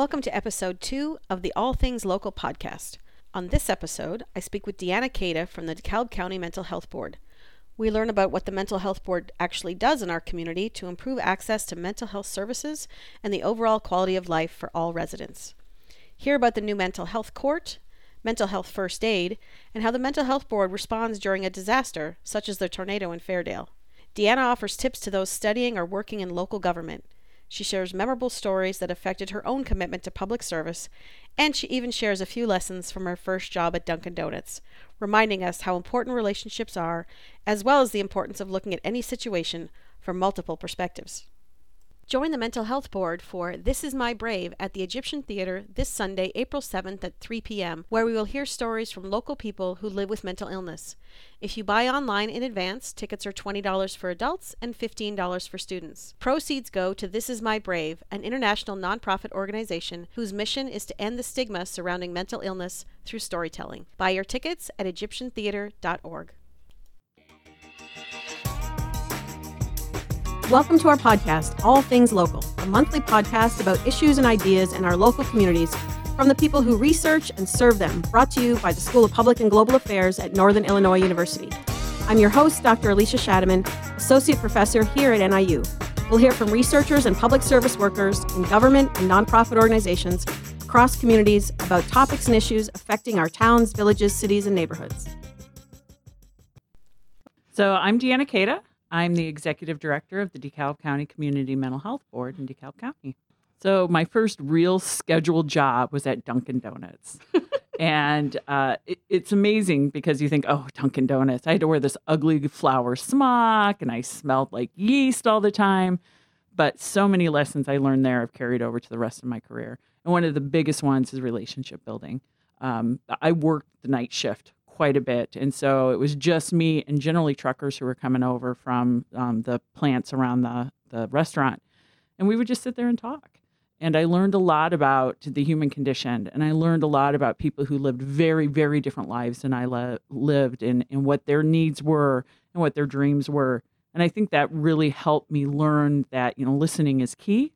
Welcome to episode two of the All Things Local podcast. On this episode, I speak with Deanna Cada from the DeKalb County Mental Health Board. We learn about what the Mental Health Board actually does in our community to improve access to mental health services and the overall quality of life for all residents. Hear about the new mental health court, mental health first aid, and how the Mental Health Board responds during a disaster, such as the tornado in Fairdale. Deanna offers tips to those studying or working in local government. She shares memorable stories that affected her own commitment to public service, and she even shares a few lessons from her first job at Dunkin' Donuts, reminding us how important relationships are, as well as the importance of looking at any situation from multiple perspectives. Join the Mental Health Board for This Is My Brave at the Egyptian Theater this Sunday, April 7th at 3 p.m., where we will hear stories from local people who live with mental illness. If you buy online in advance, tickets are $20 for adults and $15 for students. Proceeds go to This Is My Brave, an international nonprofit organization whose mission is to end the stigma surrounding mental illness through storytelling. Buy your tickets at egyptiantheater.org. Welcome to our podcast, All Things Local, a monthly podcast about issues and ideas in our local communities from the people who research and serve them, brought to you by the School of Public and Global Affairs at Northern Illinois University. I'm your host, Dr. Alicia Schatteman, Associate Professor here at NIU. We'll hear from researchers and public service workers in government and nonprofit organizations across communities about topics and issues affecting our towns, villages, cities, and neighborhoods. So I'm Deanna Cada. I'm the executive director of the DeKalb County Community Mental Health Board in DeKalb County. So my first real scheduled job was at Dunkin' Donuts. and uh, it, it's amazing because you think, oh, Dunkin' Donuts. I had to wear this ugly flower smock and I smelled like yeast all the time. But so many lessons I learned there have carried over to the rest of my career. And one of the biggest ones is relationship building. Um, I worked the night shift quite a bit. And so it was just me and generally truckers who were coming over from um, the plants around the, the restaurant. And we would just sit there and talk. And I learned a lot about the human condition. And I learned a lot about people who lived very, very different lives than I le- lived and, and what their needs were and what their dreams were. And I think that really helped me learn that, you know, listening is key,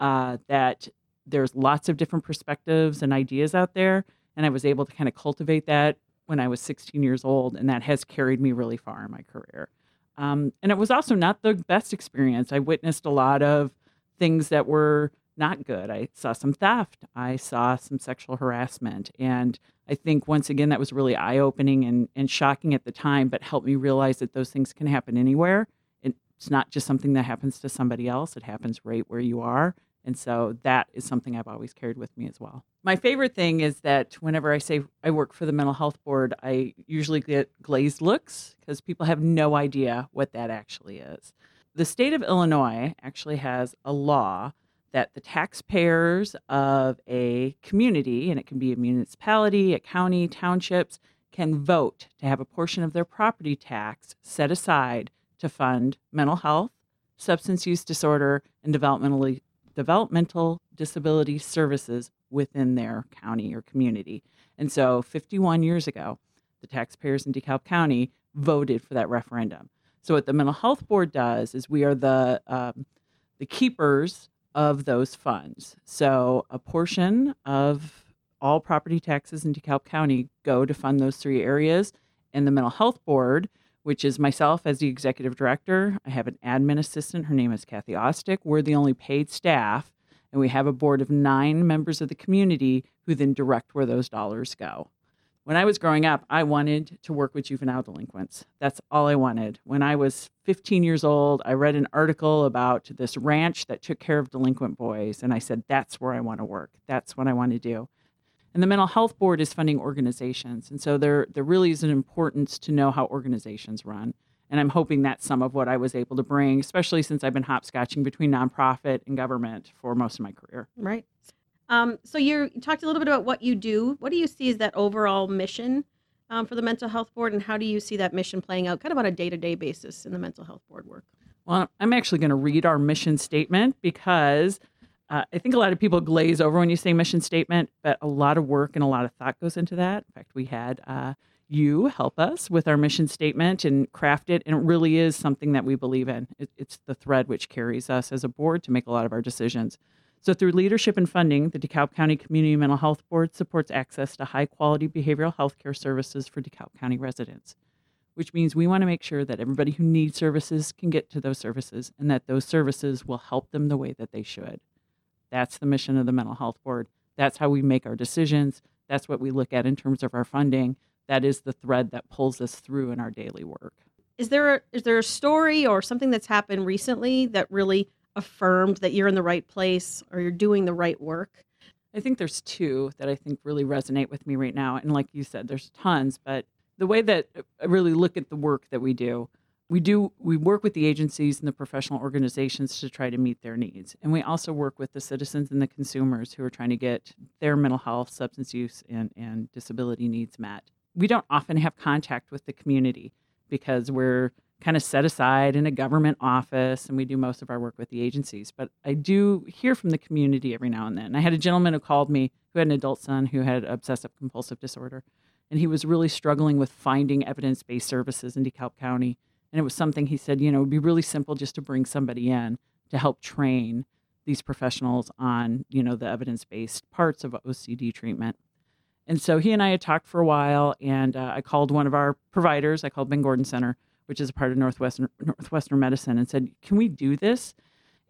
uh, that there's lots of different perspectives and ideas out there. And I was able to kind of cultivate that when I was 16 years old, and that has carried me really far in my career. Um, and it was also not the best experience. I witnessed a lot of things that were not good. I saw some theft, I saw some sexual harassment. And I think once again, that was really eye opening and, and shocking at the time, but helped me realize that those things can happen anywhere. It's not just something that happens to somebody else, it happens right where you are. And so that is something I've always carried with me as well. My favorite thing is that whenever I say I work for the mental health board, I usually get glazed looks because people have no idea what that actually is. The state of Illinois actually has a law that the taxpayers of a community, and it can be a municipality, a county, townships, can vote to have a portion of their property tax set aside to fund mental health, substance use disorder, and developmentally developmental disability services within their county or community. And so 51 years ago, the taxpayers in DeKalb County voted for that referendum. So what the mental health board does is we are the um, the keepers of those funds. So a portion of all property taxes in DeKalb County go to fund those three areas, and the mental health board which is myself as the executive director. I have an admin assistant. Her name is Kathy Ostick. We're the only paid staff, and we have a board of nine members of the community who then direct where those dollars go. When I was growing up, I wanted to work with juvenile delinquents. That's all I wanted. When I was 15 years old, I read an article about this ranch that took care of delinquent boys, and I said, That's where I want to work. That's what I want to do. And the mental health board is funding organizations. And so there, there really is an importance to know how organizations run. And I'm hoping that's some of what I was able to bring, especially since I've been hopscotching between nonprofit and government for most of my career. Right. Um, so you talked a little bit about what you do. What do you see as that overall mission um, for the mental health board, and how do you see that mission playing out, kind of on a day-to-day basis in the mental health board work? Well, I'm actually going to read our mission statement because uh, I think a lot of people glaze over when you say mission statement, but a lot of work and a lot of thought goes into that. In fact, we had uh, you help us with our mission statement and craft it, and it really is something that we believe in. It, it's the thread which carries us as a board to make a lot of our decisions. So, through leadership and funding, the DeKalb County Community Mental Health Board supports access to high quality behavioral health care services for DeKalb County residents, which means we want to make sure that everybody who needs services can get to those services and that those services will help them the way that they should. That's the mission of the Mental Health Board. That's how we make our decisions. That's what we look at in terms of our funding. That is the thread that pulls us through in our daily work. Is there a, is there a story or something that's happened recently that really affirmed that you're in the right place or you're doing the right work? I think there's two that I think really resonate with me right now. And like you said, there's tons, but the way that uh, I really look at the work that we do, we do we work with the agencies and the professional organizations to try to meet their needs. And we also work with the citizens and the consumers who are trying to get their mental health, substance use, and, and disability needs met. We don't often have contact with the community because we're kind of set aside in a government office and we do most of our work with the agencies. But I do hear from the community every now and then. I had a gentleman who called me who had an adult son who had obsessive compulsive disorder. And he was really struggling with finding evidence based services in DeKalb County. And it was something he said, you know, it would be really simple just to bring somebody in to help train these professionals on, you know, the evidence based parts of OCD treatment. And so he and I had talked for a while, and uh, I called one of our providers. I called Ben Gordon Center, which is a part of Northwestern Northwestern Medicine, and said, "Can we do this?"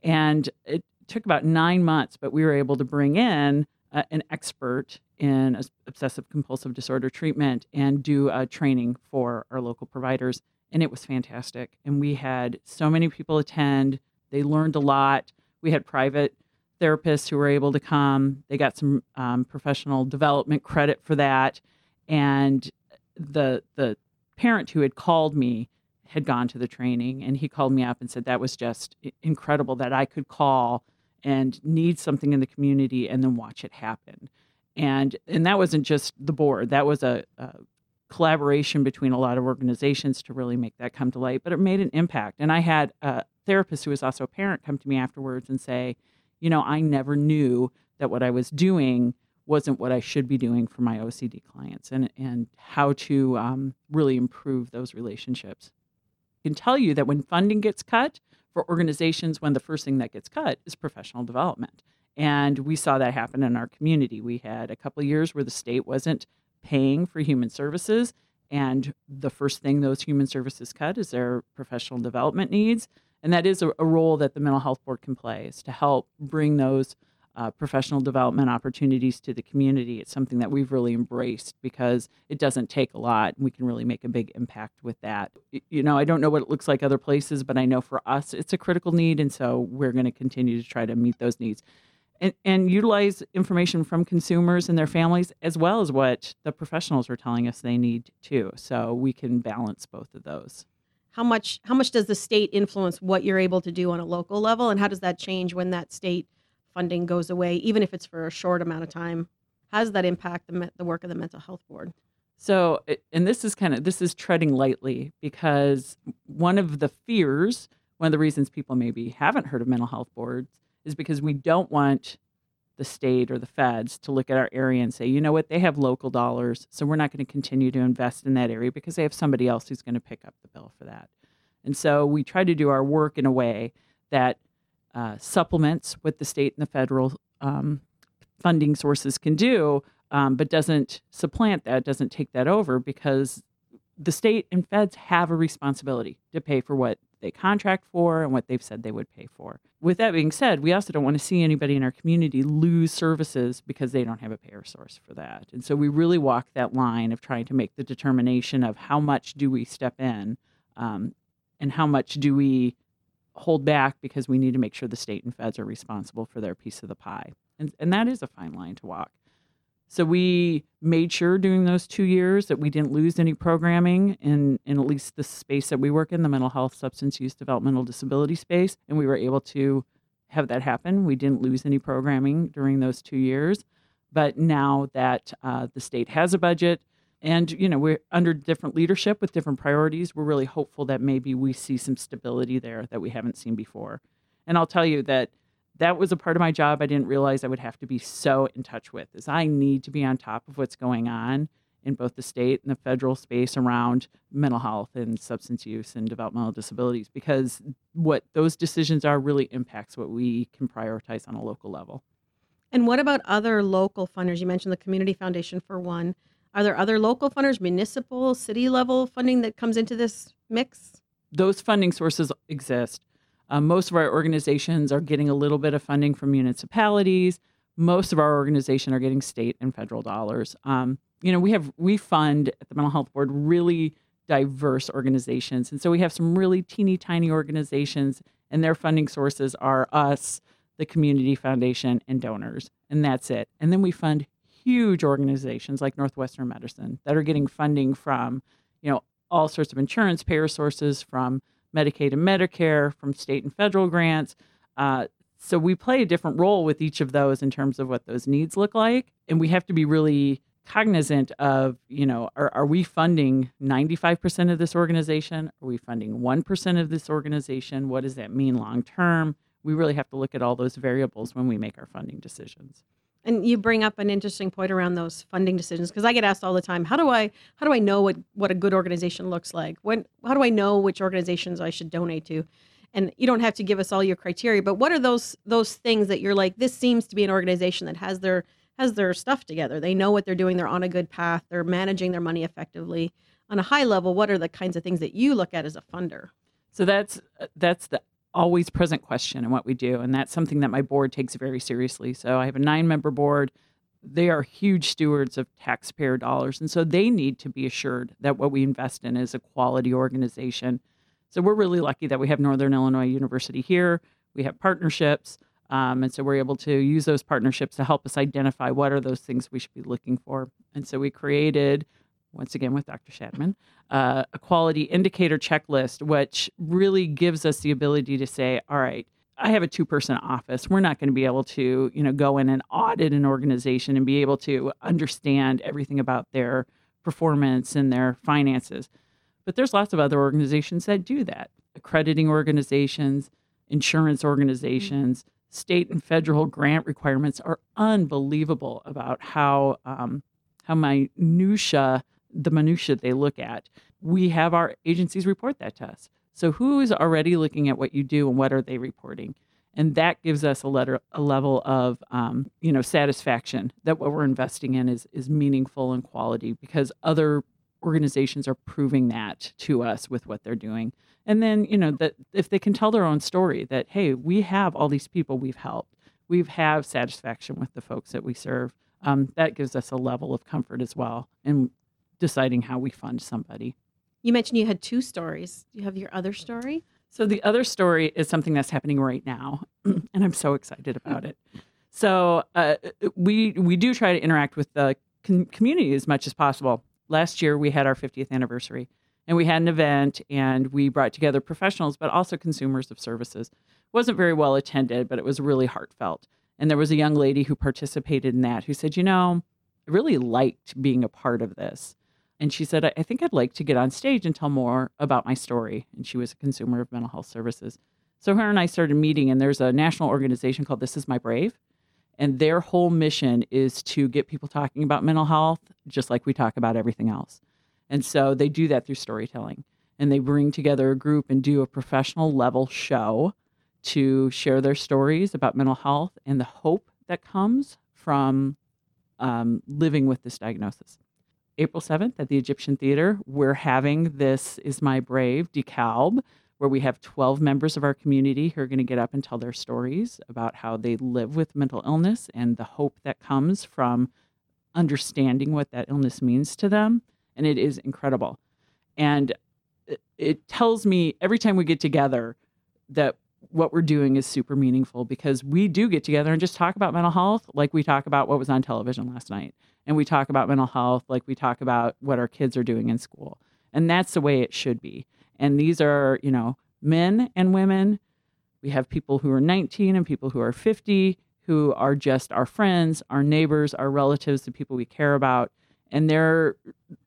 And it took about nine months, but we were able to bring in uh, an expert in obsessive compulsive disorder treatment and do a training for our local providers, and it was fantastic. And we had so many people attend; they learned a lot. We had private therapists who were able to come. They got some um, professional development credit for that, and the the parent who had called me had gone to the training, and he called me up and said that was just incredible that I could call and need something in the community and then watch it happen. And and that wasn't just the board; that was a, a collaboration between a lot of organizations to really make that come to light. But it made an impact. And I had a therapist who was also a parent come to me afterwards and say, you know, I never knew that what I was doing wasn't what I should be doing for my OCD clients and, and how to um, really improve those relationships. I can tell you that when funding gets cut for organizations, when the first thing that gets cut is professional development. And we saw that happen in our community. We had a couple years where the state wasn't paying for human services. And the first thing those human services cut is their professional development needs. And that is a, a, role that the mental health board can play is to help bring those uh, professional development opportunities to the community. It's something that we've really embraced because it doesn't take a lot. And we can really make a big impact with that. You know, I don't know what it looks like other places, but I know for us it's a critical need. And so we're going to continue to try to meet those needs. And, and utilize information from consumers and their families as well as what the professionals are telling us they need too. So we can balance both of those how much how much does the state influence what you're able to do on a local level? And how does that change when that state funding goes away even if it's for a short amount of time? How does that impact the, the work of the mental health board? So and this is kind of this is treading lightly because one of the fears one of the reasons people maybe haven't heard of mental health boards is because we don't want the state or the feds to look at our area and say, you know what, they have local dollars, so we're not going to continue to invest in that area because they have somebody else who's going to pick up the bill for that. And so we try to do our work in a way that uh, supplements what the state and the federal um, funding sources can do, um, but doesn't supplant that, doesn't take that over because the state and feds have a responsibility to pay for what they contract for and what they've said they would pay for. With that being said, we also don't want to see anybody in our community lose services because they don't have a payer source for that. And so we really walk that line of trying to make the determination of how much do we step in um, and how much do we hold back because we need to make sure the state and feds are responsible for their piece of the pie. And, and that is a fine line to walk. So we made sure during those two years that we didn't lose any programming in, in at least the space that we work in, the mental health, substance use, developmental disability space. And we were able to have that happen. We didn't lose any programming during those two years. But now that uh, the state has a budget and, you know, we're under different leadership with different priorities, we're really hopeful that maybe we see some stability there that we haven't seen before. And I'll tell you that that was a part of my job I didn't realize I would have to be so in touch with is I need to be on top of what's going on in both the state and the federal space around mental health and substance use and developmental disabilities because what those decisions are really impacts what we can prioritize on a local level. And what about other local funders? You mentioned the Community Foundation for one. Are there other local funders, municipal, city level funding that comes into this mix? Those funding sources exist. Uh, most of our organizations are getting a little bit of funding from municipalities. Most of our organization are getting state and federal dollars. Um, you know, we have we fund at the Mental Health Board really diverse organizations, and so we have some really teeny tiny organizations, and their funding sources are us, the Community Foundation, and donors, and that's it. And then we fund huge organizations like Northwestern Medicine that are getting funding from, you know, all sorts of insurance payer sources, from Medicaid and Medicare, from state and federal grants. Uh, so we play a different role with each of those in terms of what those needs look like, and we have to be really cognizant of, you know, are, are we funding 95% of this organization? Are we funding 1% of this organization? What does that mean long term? We really have to look at all those variables when we make our funding decisions. And you bring up an interesting point around those funding decisions because I get asked all the time, how do I how do I know what what a good organization looks like? When how do I know which organizations I should donate to? And you don't have to give us all your criteria, but what are those those things that you're like this seems to be an organization that has their has their stuff together. They know what they're doing, they're on a good path, they're managing their money effectively. On a high level, what are the kinds of things that you look at as a funder? So that's that's the always present question in what we do. And that's something that my board takes very seriously. So I have a nine member board. They are huge stewards of taxpayer dollars. And so they need to be assured that what we invest in is a quality organization. So we're really lucky that we have Northern Illinois University here. We have partnerships. Um, and so we're able to use those partnerships to help us identify what are those things we should be looking for. And so we created once again with Dr. Schatteman, uh, a quality indicator checklist, which really gives us the ability to say, all right, I have a two person office. We're not going to be able to, you know, go in and audit an organization and be able to understand everything about their performance and their finances. But there's lots of other organizations that do that. Accrediting organizations, insurance organizations, state and federal grant requirements are unbelievable about how um, how minutia the minutia they look at. We have our agencies report that to us. So who is already looking at what you do and what are they reporting? And that gives us a letter, a level of, um, you know, satisfaction that what we're investing in is is meaningful and quality because other organizations are proving that to us with what they're doing. And then, you know, that if they can tell their own story, that hey, we have all these people we've helped, we've have satisfaction with the folks that we serve. Um, that gives us a level of comfort as well. And deciding how we fund somebody. You mentioned you had two stories. Do you have your other story? So the other story is something that's happening right now, and I'm so excited about it. So uh, we we do try to interact with the com- community as much as possible. Last year we had our 50th anniversary, and we had an event, and we brought together professionals, but also consumers of services. It wasn't very well attended, but it was really heartfelt. And there was a young lady who participated in that who said, "You know, I really liked being a part of this." And she said, I think I'd like to get on stage and tell more about my story. And she was a consumer of mental health services. So her and I started meeting, and there's a national organization called This Is My Brave. And their whole mission is to get people talking about mental health just like we talk about everything else. And so they do that through storytelling. And they bring together a group and do a professional level show to share their stories about mental health and the hope that comes from um, living with this diagnosis. April 7th at the Egyptian Theater, we're having This Is My Brave DeKalb, where we have 12 members of our community who are going to get up and tell their stories about how they live with mental illness and the hope that comes from understanding what that illness means to them. And it is incredible. And it tells me every time we get together that what we're doing is super meaningful because we do get together and just talk about mental health like we talk about what was on television last night and we talk about mental health like we talk about what our kids are doing in school. And that's the way it should be. And these are, you know, men and women. We have people who are 19 and people who are 50 who are just our friends, our neighbors, our relatives, the people we care about. And they're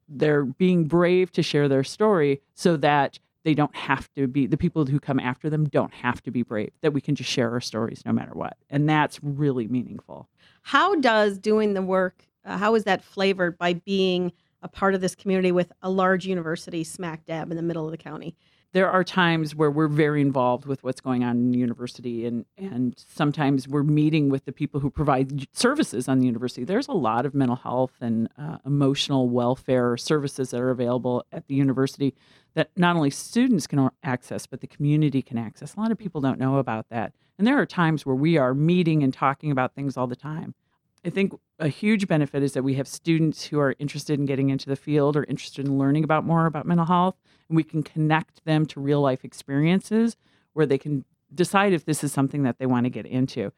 they're being brave to share their story so that they don't have to be the people who come after them don't have to be brave that we can just share our stories no matter what and that's really meaningful how does doing the work uh, how is that flavored by being a part of this community with a large university smack dab in the middle of the county. There are times where we're very involved with what's going on in the university and and sometimes we're meeting with the people who provide services on the university. There's a lot of mental health and uh, emotional welfare services that are available at the university that not only students can access but the community can access. A lot of people don't know about that. And there are times where we are meeting and talking about things all the time I think a huge benefit is that we have students who are interested in getting into the field or interested in learning about more about mental health, and we can connect them to real life experiences where they can decide if this is something that they want to get into.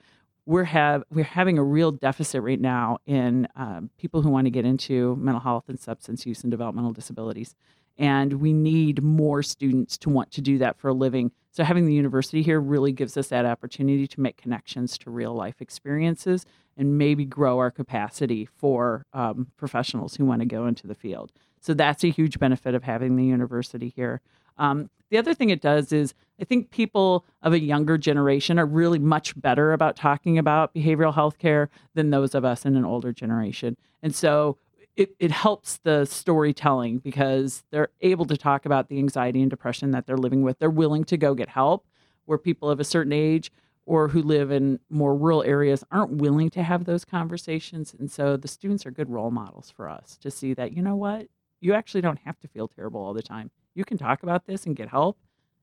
We're have we're having a real deficit right now in um, people who want to get into mental health and substance use and developmental disabilities, and we need more students to want to do that for a living. So having the university here really gives us that opportunity to make connections to real life experiences and maybe grow our capacity for um, professionals who want to go into the field. So that's a huge benefit of having the university here. Um, the other thing it does is I think people of a younger generation are really much better about talking about behavioral health care than those of us in an older generation. And so it, it helps the storytelling because they're able to talk about the anxiety and depression that they're living with. They're willing to go get help where people of a certain age or who live in more rural areas aren't willing to have those conversations. And so the students are good role models for us to see that, you know what, you actually don't have to feel terrible all the time. You can talk about this and get help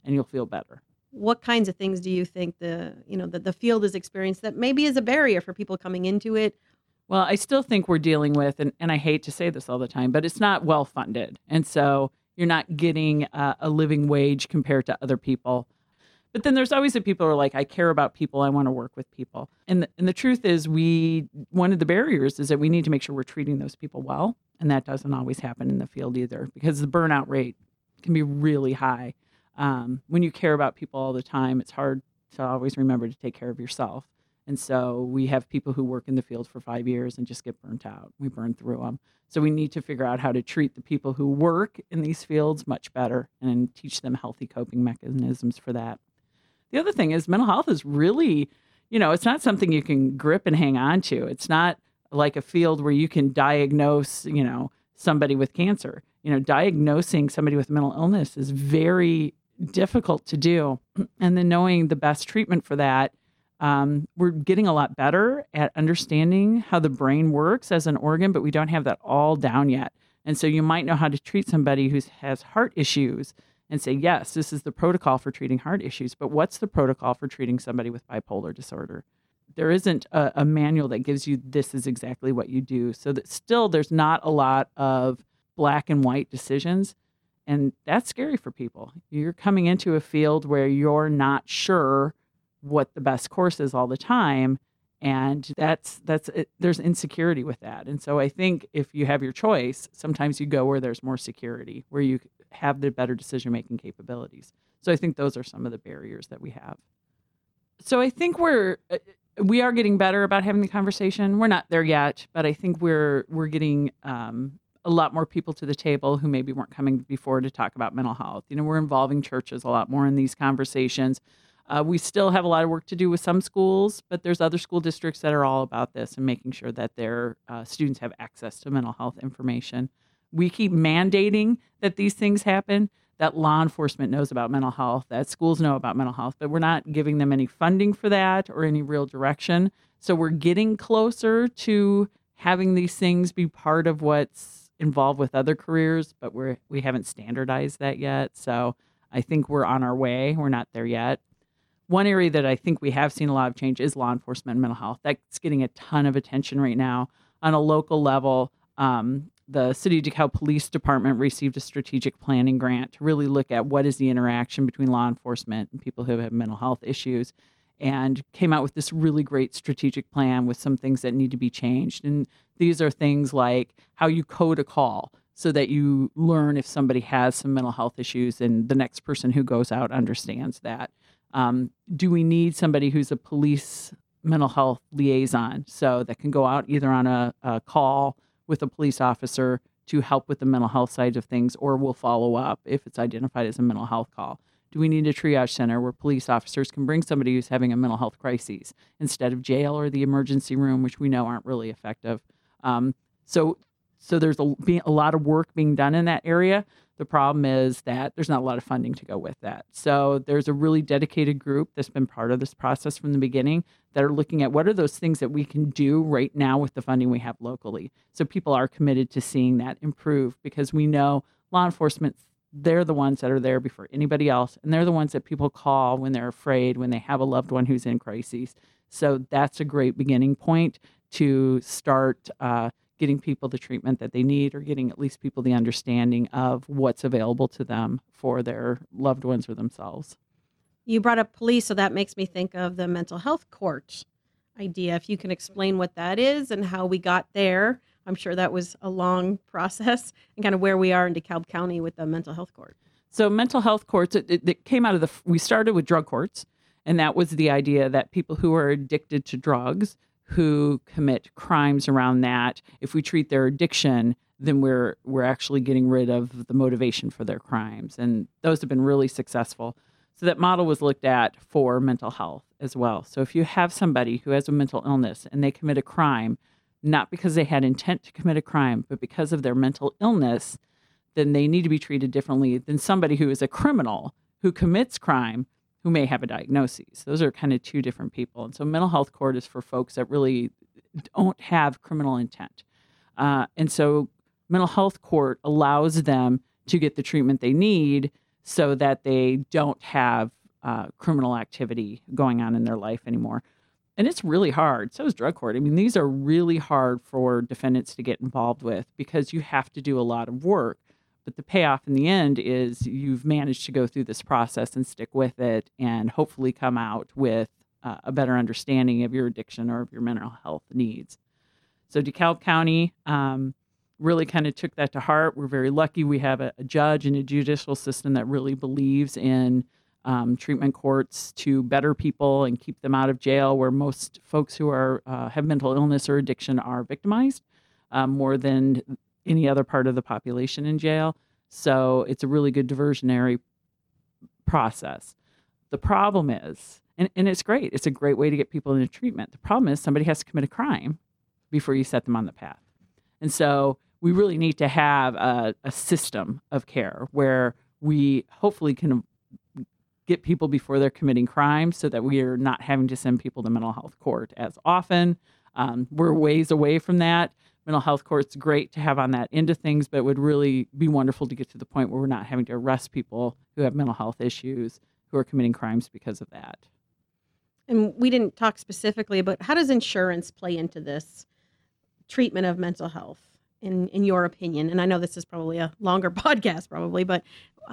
and you'll feel better. What kinds of things do you think the you know that the field has experienced that maybe is a barrier for people coming into it? Well, I still think we're dealing with, and, and I hate to say this all the time, but it's not well funded. And so you're not getting a, a living wage compared to other people. But then there's always the people who are like, I care about people. I want to work with people. And the, and the truth is, we one of the barriers is that we need to make sure we're treating those people well, and that doesn't always happen in the field either because the burnout rate can be really high. Um, when you care about people all the time, it's hard to always remember to take care of yourself. And so we have people who work in the field for five years and just get burnt out. We burn through them. So we need to figure out how to treat the people who work in these fields much better and teach them healthy coping mechanisms for that. The other thing is mental health is really, you know, it's not something you can grip and hang on to. It's not like a field where you can diagnose, you know, somebody with cancer. You know, diagnosing somebody with mental illness is very difficult to do. And then knowing the best treatment for that, um, we're getting a lot better at understanding how the brain works as an organ, but we don't have that all down yet. And so you might know how to treat somebody who has heart issues and say, yes, this is the protocol for treating heart issues, but what's the protocol for treating somebody with bipolar disorder? There isn't a, a manual that gives you this is exactly what you do. So that still there's not a lot of black and white decisions. And that's scary for people. You're coming into a field where you're not sure what the best course is all the time and that's that's it, there's insecurity with that. And so i think if you have your choice sometimes you go where there's more security where you have the better decision making capabilities. So i think those are some of the barriers that we have. So i think we're uh, we are getting better about having the conversation. We're not there yet but i think we're we're getting um, a lot more people to the table who maybe weren't coming before to talk about mental health. You know we're involving churches a lot more in these conversations uh, we still have a lot of work to do with some schools, but there's other school districts that are all about this and making sure that their uh, students have access to mental health information. We keep mandating that these things happen, that law enforcement knows about mental health, that schools know about mental health, but we're not giving them any funding for that or any real direction. So we're getting closer to having these things be part of what's involved with other careers, but we're we haven't standardized that yet. So I think we're on our way. We're not there yet one area that I think we have seen a lot of change is law enforcement and mental health. That's getting a ton of attention right now on a local level. Um, the City of DeKalb Police Department received a strategic planning grant to really look at what is the interaction between law enforcement and people who have mental health issues, and came out with this really great strategic plan with some things that need to be changed. And these are things like how you code a call so that you learn if somebody has some mental health issues and the next person who goes out understands that um, do we need somebody who's a police mental health liaison? So that can go out either on a, a call with a police officer to help with the mental health side of things or will follow up if it's identified as a mental health call. Do we need a triage center where police officers can bring somebody who's having a mental health crisis instead of jail or the emergency room which we know aren't really effective? Um, so so there's a, a lot of work being done in that area. The problem is that there's not a lot of funding to go with that. So there's a really dedicated group that's been part of this process from the beginning that are looking at what are those things that we can do right now with the funding we have locally. So people are committed to seeing that improve because we know law enforcement they're the ones that are there before anybody else and they're the ones that people call when they're afraid when they have a loved one who's in crises so that's a great beginning point to start uh, getting people the treatment that they need or getting at least people the understanding of what's available to them for their loved ones or themselves. You brought up police, so that makes me think of the mental health court idea. If you can explain what that is and how we got there, I'm sure that was a long process and kind of where we are in DeKalb County with the mental health court. So, mental health courts, it, it, it came out of the, we started with drug courts, and that was the idea that people who are addicted to drugs who commit crimes around that, if we treat their addiction, then we're we're actually getting rid of the motivation for their crimes, and those have been really successful. So that model was looked at for mental health as well. So if you have somebody who has a mental illness and they commit a crime, not because they had intent to commit a crime, but because of their mental illness, then they need to be treated differently than somebody who is a criminal who commits crime who may have a diagnosis. Those are kind of two different people. And so mental health court is for folks that really don't have criminal intent. Uh, and so mental health court allows them to get the treatment they need so that they don't have uh, criminal activity going on in their life anymore. And it's really hard. So is drug court. I mean, these are really hard for defendants to get involved with because you have to do a lot of work but the payoff in the end is you've managed to go through this process and stick with it and hopefully come out with uh, a better understanding of your addiction or of your mental health needs. So DeKalb County um, really kind of took that to heart. We're very lucky we have a, a judge and a judicial system that really believes in um, treatment courts to better people and keep them out of jail, where most folks who are uh, have mental illness or addiction are victimized um, more than any other part of the population in jail. So it's a really good diversionary process. The problem is, and, and it's great, it's a great way to get people into treatment. The problem is somebody has to commit a crime before you set them on the path. And so we really need to have a, a system of care where we hopefully can get people before they're committing crimes so that we are not having to send people to mental health court as often. Um, we're ways away from that mental health court's great to have on that end of things, but it would really be wonderful to get to the point where we're not having to arrest people who have mental health issues who are committing crimes because of that. And we didn't talk specifically about how does insurance play into this treatment of mental health in in your opinion? And I know this is probably a longer podcast probably, but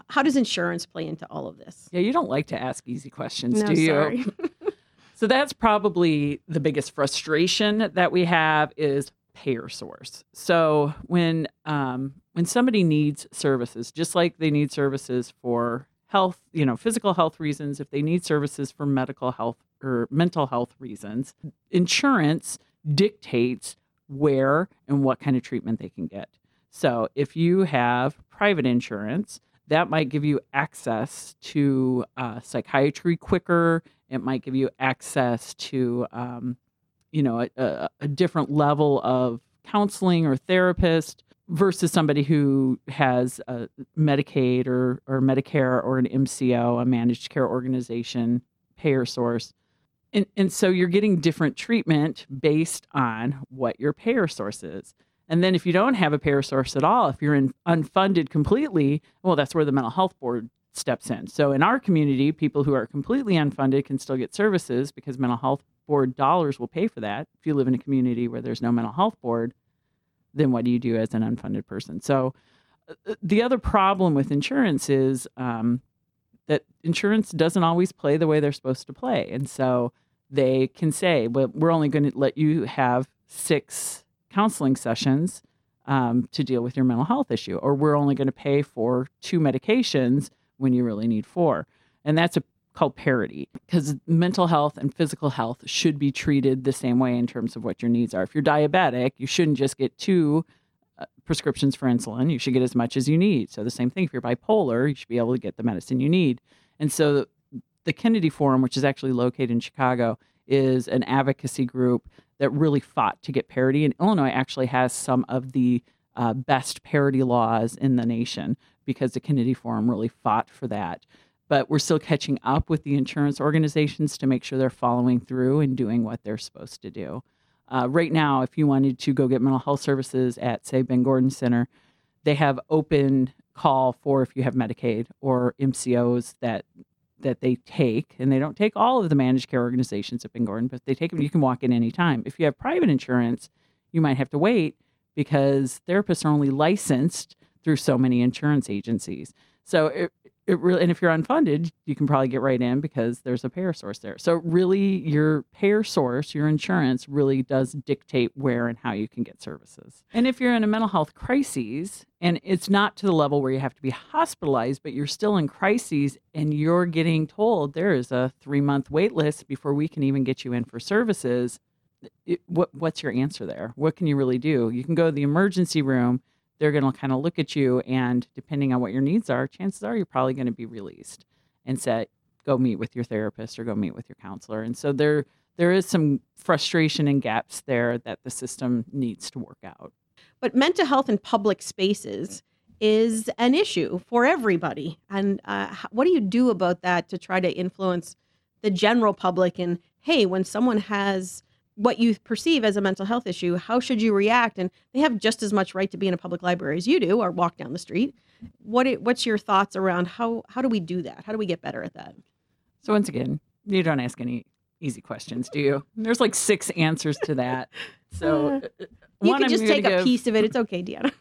how does insurance play into all of this? Yeah, you don't like to ask easy questions, no, do you? Sorry. so that's probably the biggest frustration that we have is payer source. So when um, when somebody needs services, just like they need services for health, you know, physical health reasons, if they need services for medical health or mental health reasons, insurance dictates where and what kind of treatment they can get. So if you have private insurance, that might give you access to uh, psychiatry quicker. It might give you access to um, you know a, a different level of counseling or therapist versus somebody who has a Medicaid or, or Medicare or an MCO, a managed care organization, payer source. And, and so you're getting different treatment based on what your payer source is. And then if you don't have a payer source at all, if you're in unfunded completely, well, that's where the mental health board steps in. So in our community, people who are completely unfunded can still get services because mental health board dollars will pay for that. If you live in a community where there's no mental health board, then what do you do as an unfunded person? So uh, the other problem with insurance is um, that insurance doesn't always play the way they're supposed to play. And so they can say, well, we're only going to let you have six counseling sessions um, to deal with your mental health issue, or we're only going to pay for two medications when you really need four. And that's a called parity because mental health and physical health should be treated the same way in terms of what your needs are. If you're diabetic, you shouldn't just get two uh, prescriptions for insulin. You should get as much as you need. So the same thing if you're bipolar, you should be able to get the medicine you need. And so the Kennedy Forum, which is actually located in Chicago, is an advocacy group that really fought to get parity. And Illinois actually has some of the uh, best parity laws in the nation because the Kennedy Forum really fought for that. But we're still catching up with the insurance organizations to make sure they're following through and doing what they're supposed to do. Uh, right now, if you wanted to go get mental health services at, say, Ben Gordon Center, they have open call for if you have Medicaid or MCOs that that they take, and they don't take all of the managed care organizations at Ben Gordon, but they take them. You can walk in any time. If you have private insurance, you might have to wait because therapists are only licensed through so many insurance agencies. So it, it really, and if you're unfunded, you can probably get right in because there's a payer source there. So really, your payer source, your insurance, really does dictate where and how you can get services. And if you're in a mental health crisis, and it's not to the level where you have to be hospitalized, but you're still in crises, and you're getting told there is a three month wait list before we can even get you in for services. It, what what's your answer there? What can you really do? You can go to the emergency room they're going to kind of look at you and depending on what your needs are chances are you're probably going to be released and say go meet with your therapist or go meet with your counselor. And so there there is some frustration and gaps there that the system needs to work out. But mental health in public spaces is an issue for everybody. And uh, what do you do about that to try to influence the general public and hey when someone has what you perceive as a mental health issue, how should you react? And they have just as much right to be in a public library as you do, or walk down the street. What what's your thoughts around how how do we do that? How do we get better at that? So once again, you don't ask any easy questions, do you? There's like six answers to that. So uh, uh you can just take give, a piece of it. It's okay, Deanna.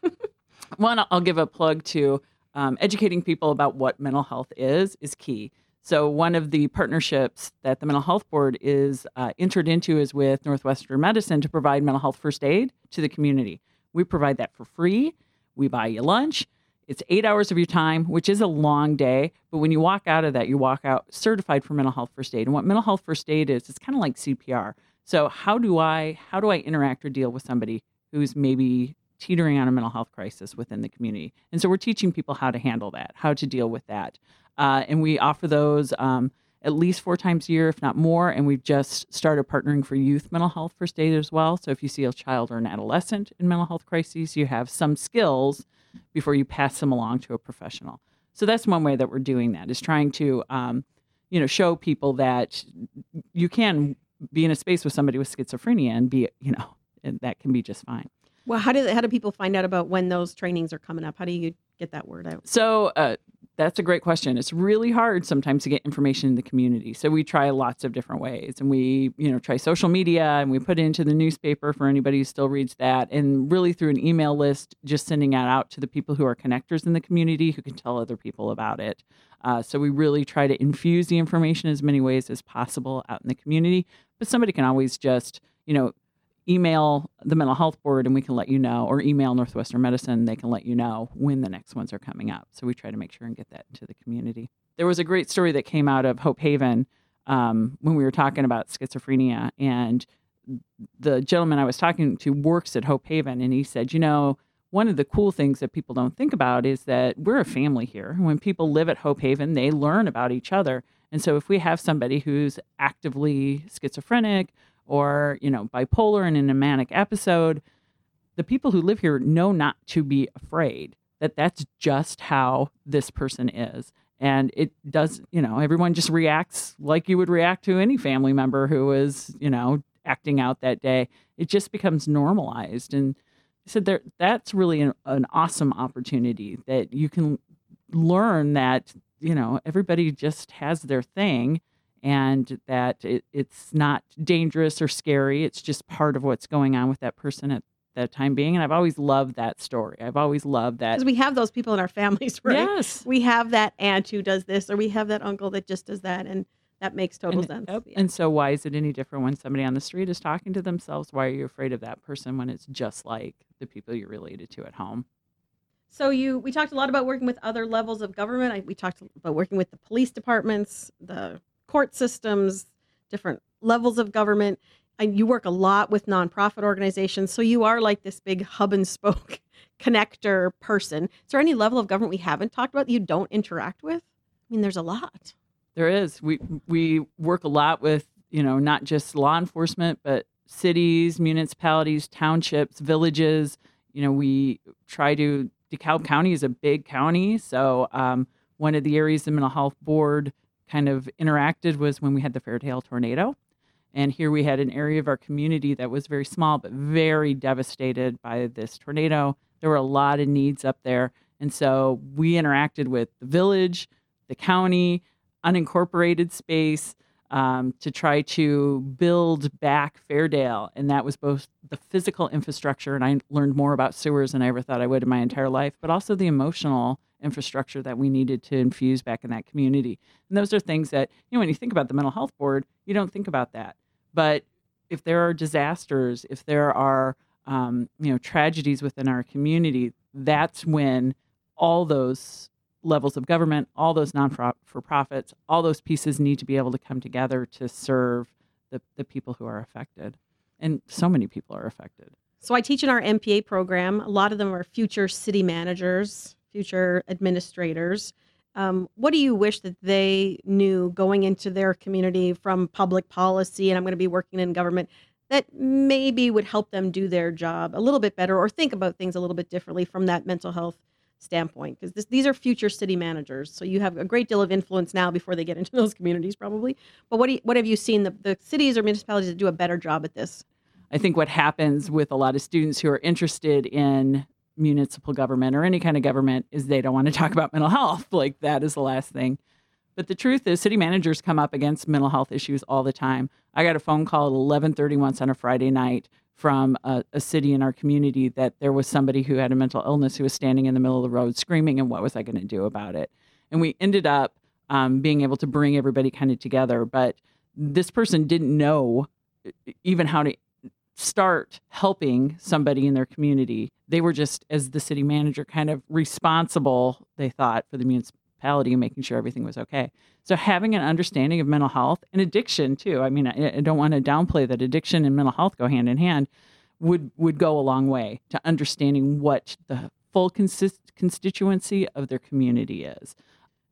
one, I'll give a plug to um, educating people about what mental health is is key. So, one of the partnerships that the Mental Health Board is uh, entered into is with Northwestern Medicine to provide mental health first aid to the community. We provide that for free. We buy you lunch. It's eight hours of your time, which is a long day. But when you walk out of that, you walk out certified for mental health first aid. And what mental health first aid is, it's kind of like CPR. So how do I how do I interact or deal with somebody who's maybe teetering on a mental health crisis within the community? And so we're teaching people how to handle that, how to deal with that. Uh, and we offer those um, at least four times a year, if not more. And we've just started partnering for youth mental health first aid as well. So if you see a child or an adolescent in mental health crises, you have some skills before you pass them along to a professional. So that's one way that we're doing that is trying to, um, you know, show people that you can be in a space with somebody with schizophrenia and be, you know, and that can be just fine. Well, how do how do people find out about when those trainings are coming up? How do you get that word out? So uh, that's a great question. It's really hard sometimes to get information in the community. So we try lots of different ways and we, you know, try social media and we put it into the newspaper for anybody who still reads that and really through an email list, just sending that out to the people who are connectors in the community who can tell other people about it. Uh, so we really try to infuse the information as many ways as possible out in the community. But somebody can always just, you know, email the mental health board and we can let you know, or email Northwestern Medicine, they can let you know when the next ones are coming up. So we try to make sure and get that to the community. There was a great story that came out of Hope Haven um, when we were talking about schizophrenia. And the gentleman I was talking to works at Hope Haven, and he said, You know, one of the cool things that people don't think about is that we're a family here. When people live at Hope Haven, they learn about each other. And so if we have somebody who's actively schizophrenic or, you know, bipolar and in a manic episode, the people who live here know not to be afraid that that's just how this person is. And it does, you know, everyone just reacts like you would react to any family member who is, you know, acting out that day. It just becomes normalized. And said there, that's really an, an awesome opportunity that you can learn that, you know, everybody just has their thing and that it, it's not dangerous or scary. It's just part of what's going on with that person at that time being. And I've always loved that story. I've always loved that. Because we have those people in our families, right? Yes. We have that aunt who does this, or we have that uncle that just does that. And that makes total and, sense. Yep. Yeah. And so, why is it any different when somebody on the street is talking to themselves? Why are you afraid of that person when it's just like the people you're related to at home? So you, we talked a lot about working with other levels of government. I, we talked about working with the police departments, the court systems, different levels of government. And you work a lot with nonprofit organizations. So you are like this big hub and spoke connector person. Is there any level of government we haven't talked about that you don't interact with? I mean, there's a lot. There is. We we work a lot with, you know, not just law enforcement, but cities, municipalities, townships, villages. You know, we try to. DeKalb County is a big county, so um, one of the areas the mental health board kind of interacted was when we had the Fairdale tornado. And here we had an area of our community that was very small, but very devastated by this tornado. There were a lot of needs up there. And so we interacted with the village, the county, unincorporated space um, to try to build back Fairdale. And that was both the physical infrastructure, and I learned more about sewers than I ever thought I would in my entire life, but also the emotional infrastructure that we needed to infuse back in that community. And those are things that, you know, when you think about the mental health board, you don't think about that. But if there are disasters, if there are, um, you know, tragedies within our community, that's when all those levels of government, all those non for profits, all those pieces need to be able to come together to serve the, the people who are affected. And so many people are affected. So I teach in our MPA program. A lot of them are future city managers, future administrators. Um, what do you wish that they knew going into their community from public policy? And I'm going to be working in government that maybe would help them do their job a little bit better or think about things a little bit differently from that mental health standpoint because these are future city managers so you have a great deal of influence now before they get into those communities probably but what, you, what have you seen the, the cities or municipalities that do a better job at this i think what happens with a lot of students who are interested in municipal government or any kind of government is they don't want to talk about mental health like that is the last thing but the truth is city managers come up against mental health issues all the time i got a phone call at 11.30 once on a friday night from a, a, city in our community that there was somebody who had a mental illness who was standing in the middle of the road screaming, and what was I going to do about it? And we ended up um, being able to bring everybody kind of together. But this person didn't know even how to start helping somebody in their community. They were just, as the city manager, kind of responsible, they thought, for the municipality and making sure everything was okay. So having an understanding of mental health and addiction too. I mean, I, don't want to downplay that addiction and mental health go hand in hand. Would would go a long way to understanding what the full consist- constituency of their community is.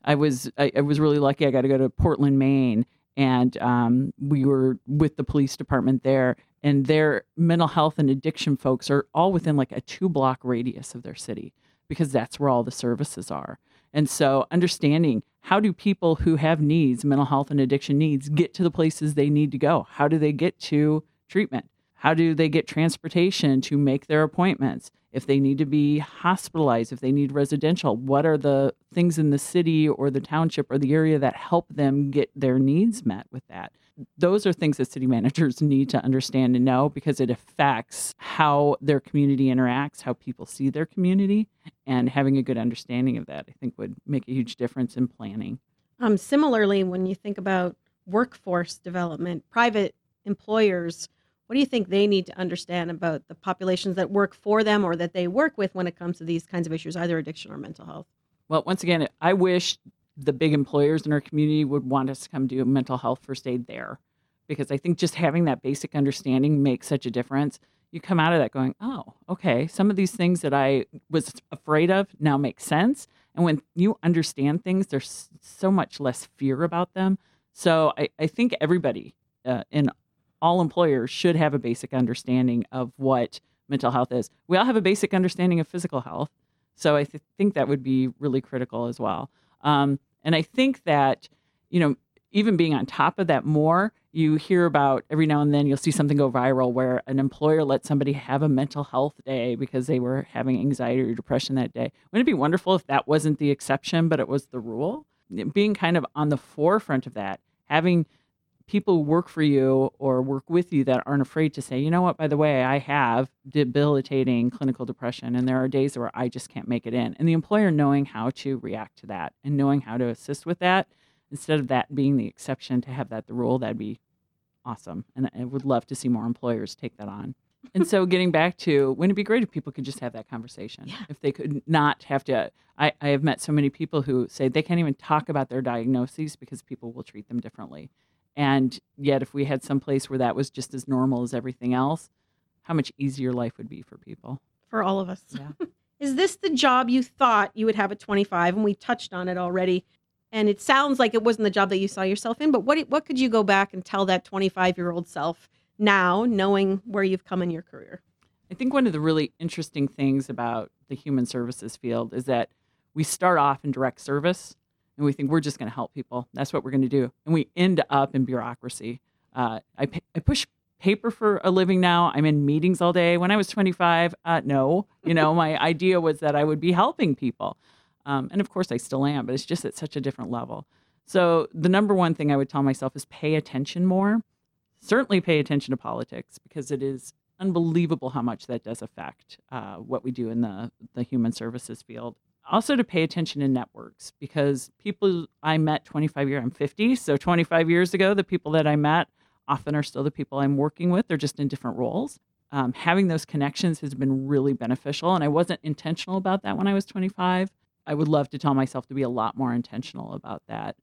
I was I, I, was really lucky. I got to go to Portland, Maine, and um, we were with the police department there. And their mental health and addiction folks are all within like a two block radius of their city because that's where all the services are. And so understanding how do people who have needs, mental health and addiction needs, get to the places they need to go? How do they get to treatment? How do they get transportation to make their appointments? If they need to be hospitalized, if they need residential, what are the things in the city or the township or the area that help them get their needs met with that? Those are things that city managers need to understand and know because it affects how their community interacts, how people see their community, and having a good understanding of that, I think, would make a huge difference in planning. Um, similarly, when you think about workforce development, private employers, what do you think they need to understand about the populations that work for them or that they work with when it comes to these kinds of issues, either addiction or mental health? Well, once again, I wish the big employers in our community would want us to come do mental health first aid there because I think just having that basic understanding makes such a difference. You come out of that going, oh, okay, some of these things that I was afraid of now make sense. And when you understand things, there's so much less fear about them. So I, I think everybody uh, in all employers should have a basic understanding of what mental health is. We all have a basic understanding of physical health. So I th- think that would be really critical as well. Um, and I think that, you know, even being on top of that more, you hear about every now and then you'll see something go viral where an employer let somebody have a mental health day because they were having anxiety or depression that day. Wouldn't it be wonderful if that wasn't the exception, but it was the rule? Being kind of on the forefront of that, having people who work for you or work with you that aren't afraid to say, you know what, by the way, I have debilitating clinical depression and there are days where I just can't make it in. And the employer knowing how to react to that and knowing how to assist with that instead of that being the exception to have that the rule, that'd be awesome. And I would love to see more employers take that on. and so getting back to wouldn't it be great if people could just have that conversation yeah. if they could not have to I, I have met so many people who say they can't even talk about their diagnoses because people will treat them differently and yet, if we had some place where that was just as normal as everything else, how much easier life would be for people. For all of us. Yeah. Is this the job you thought you would have at 25? And we touched on it already. And it sounds like it wasn't the job that you saw yourself in, but what, what could you go back and tell that 25 year old self now, knowing where you've come in your career? I think one of the really interesting things about the human services field is that we start off in direct service and we think we're just going to help people. That's what we're going to do. And we end up in bureaucracy. Uh, I, I push paper for a living now. I'm in meetings all day. When I was 25, uh, no, you know, my idea was that I would be helping people. Um, and of course, I still am, but it's just at such a different level. So, the number one thing I would tell myself is pay attention more. Certainly, pay attention to politics because it is unbelievable how much that does affect uh, what we do in the, the human services field. Also, to pay attention to networks because people I met 25 years, I'm 50, so 25 years ago, the people that I met often are still the people I'm working with. They're just in different roles. Um, having those connections has been really beneficial. And I wasn't intentional about that when I was 25. I would love to tell myself to be a lot more intentional about that.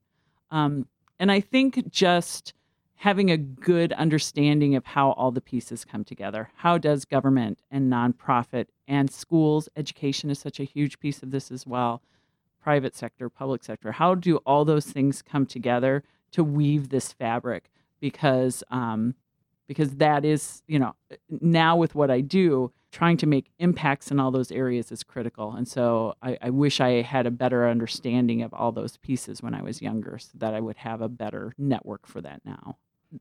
Um, and I think just having a good understanding of how all the pieces come together. How does government and nonprofit and schools, education is such a huge piece of this as well, private sector, public sector. How do all those things come together to weave this fabric? Because um, because that is, you know, now with what I do, trying to make impacts in all those areas is critical. And so I, I, wish I had a better understanding of all those pieces when I was younger so that I would have a better network for that now.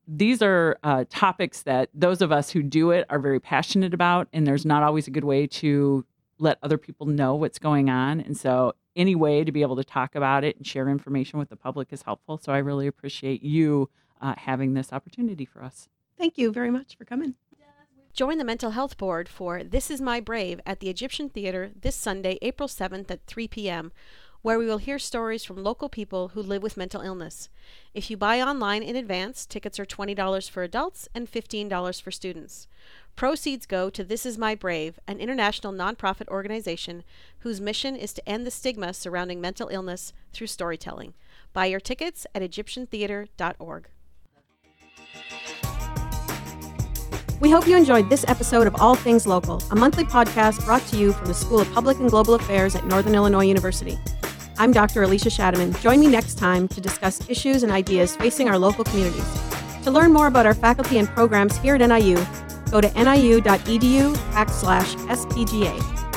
These are uh, topics that those of us who do it are very passionate about, and there's not always a good way to let other people know what's going on. And so, any way to be able to talk about it and share information with the public is helpful. So, I really appreciate you uh, having this opportunity for us. Thank you very much for coming. Join the Mental Health Board for This Is My Brave at the Egyptian Theater this Sunday, April 7th at 3 p.m., where we will hear stories from local people who live with mental illness. If you buy online in advance, tickets are $20 for adults and $15 for students. Proceeds go to This Is My Brave, an international nonprofit organization whose mission is to end the stigma surrounding mental illness through storytelling. Buy your tickets at egyptiantheater.org. We hope you enjoyed this episode of All Things Local, a monthly podcast brought to you from the School of Public and Global Affairs at Northern Illinois University. I'm Dr. Alicia Schatteman. Join me next time to discuss issues and ideas facing our local communities. To learn more about our faculty and programs here at NIU, go to niu.edu backslash SPGA.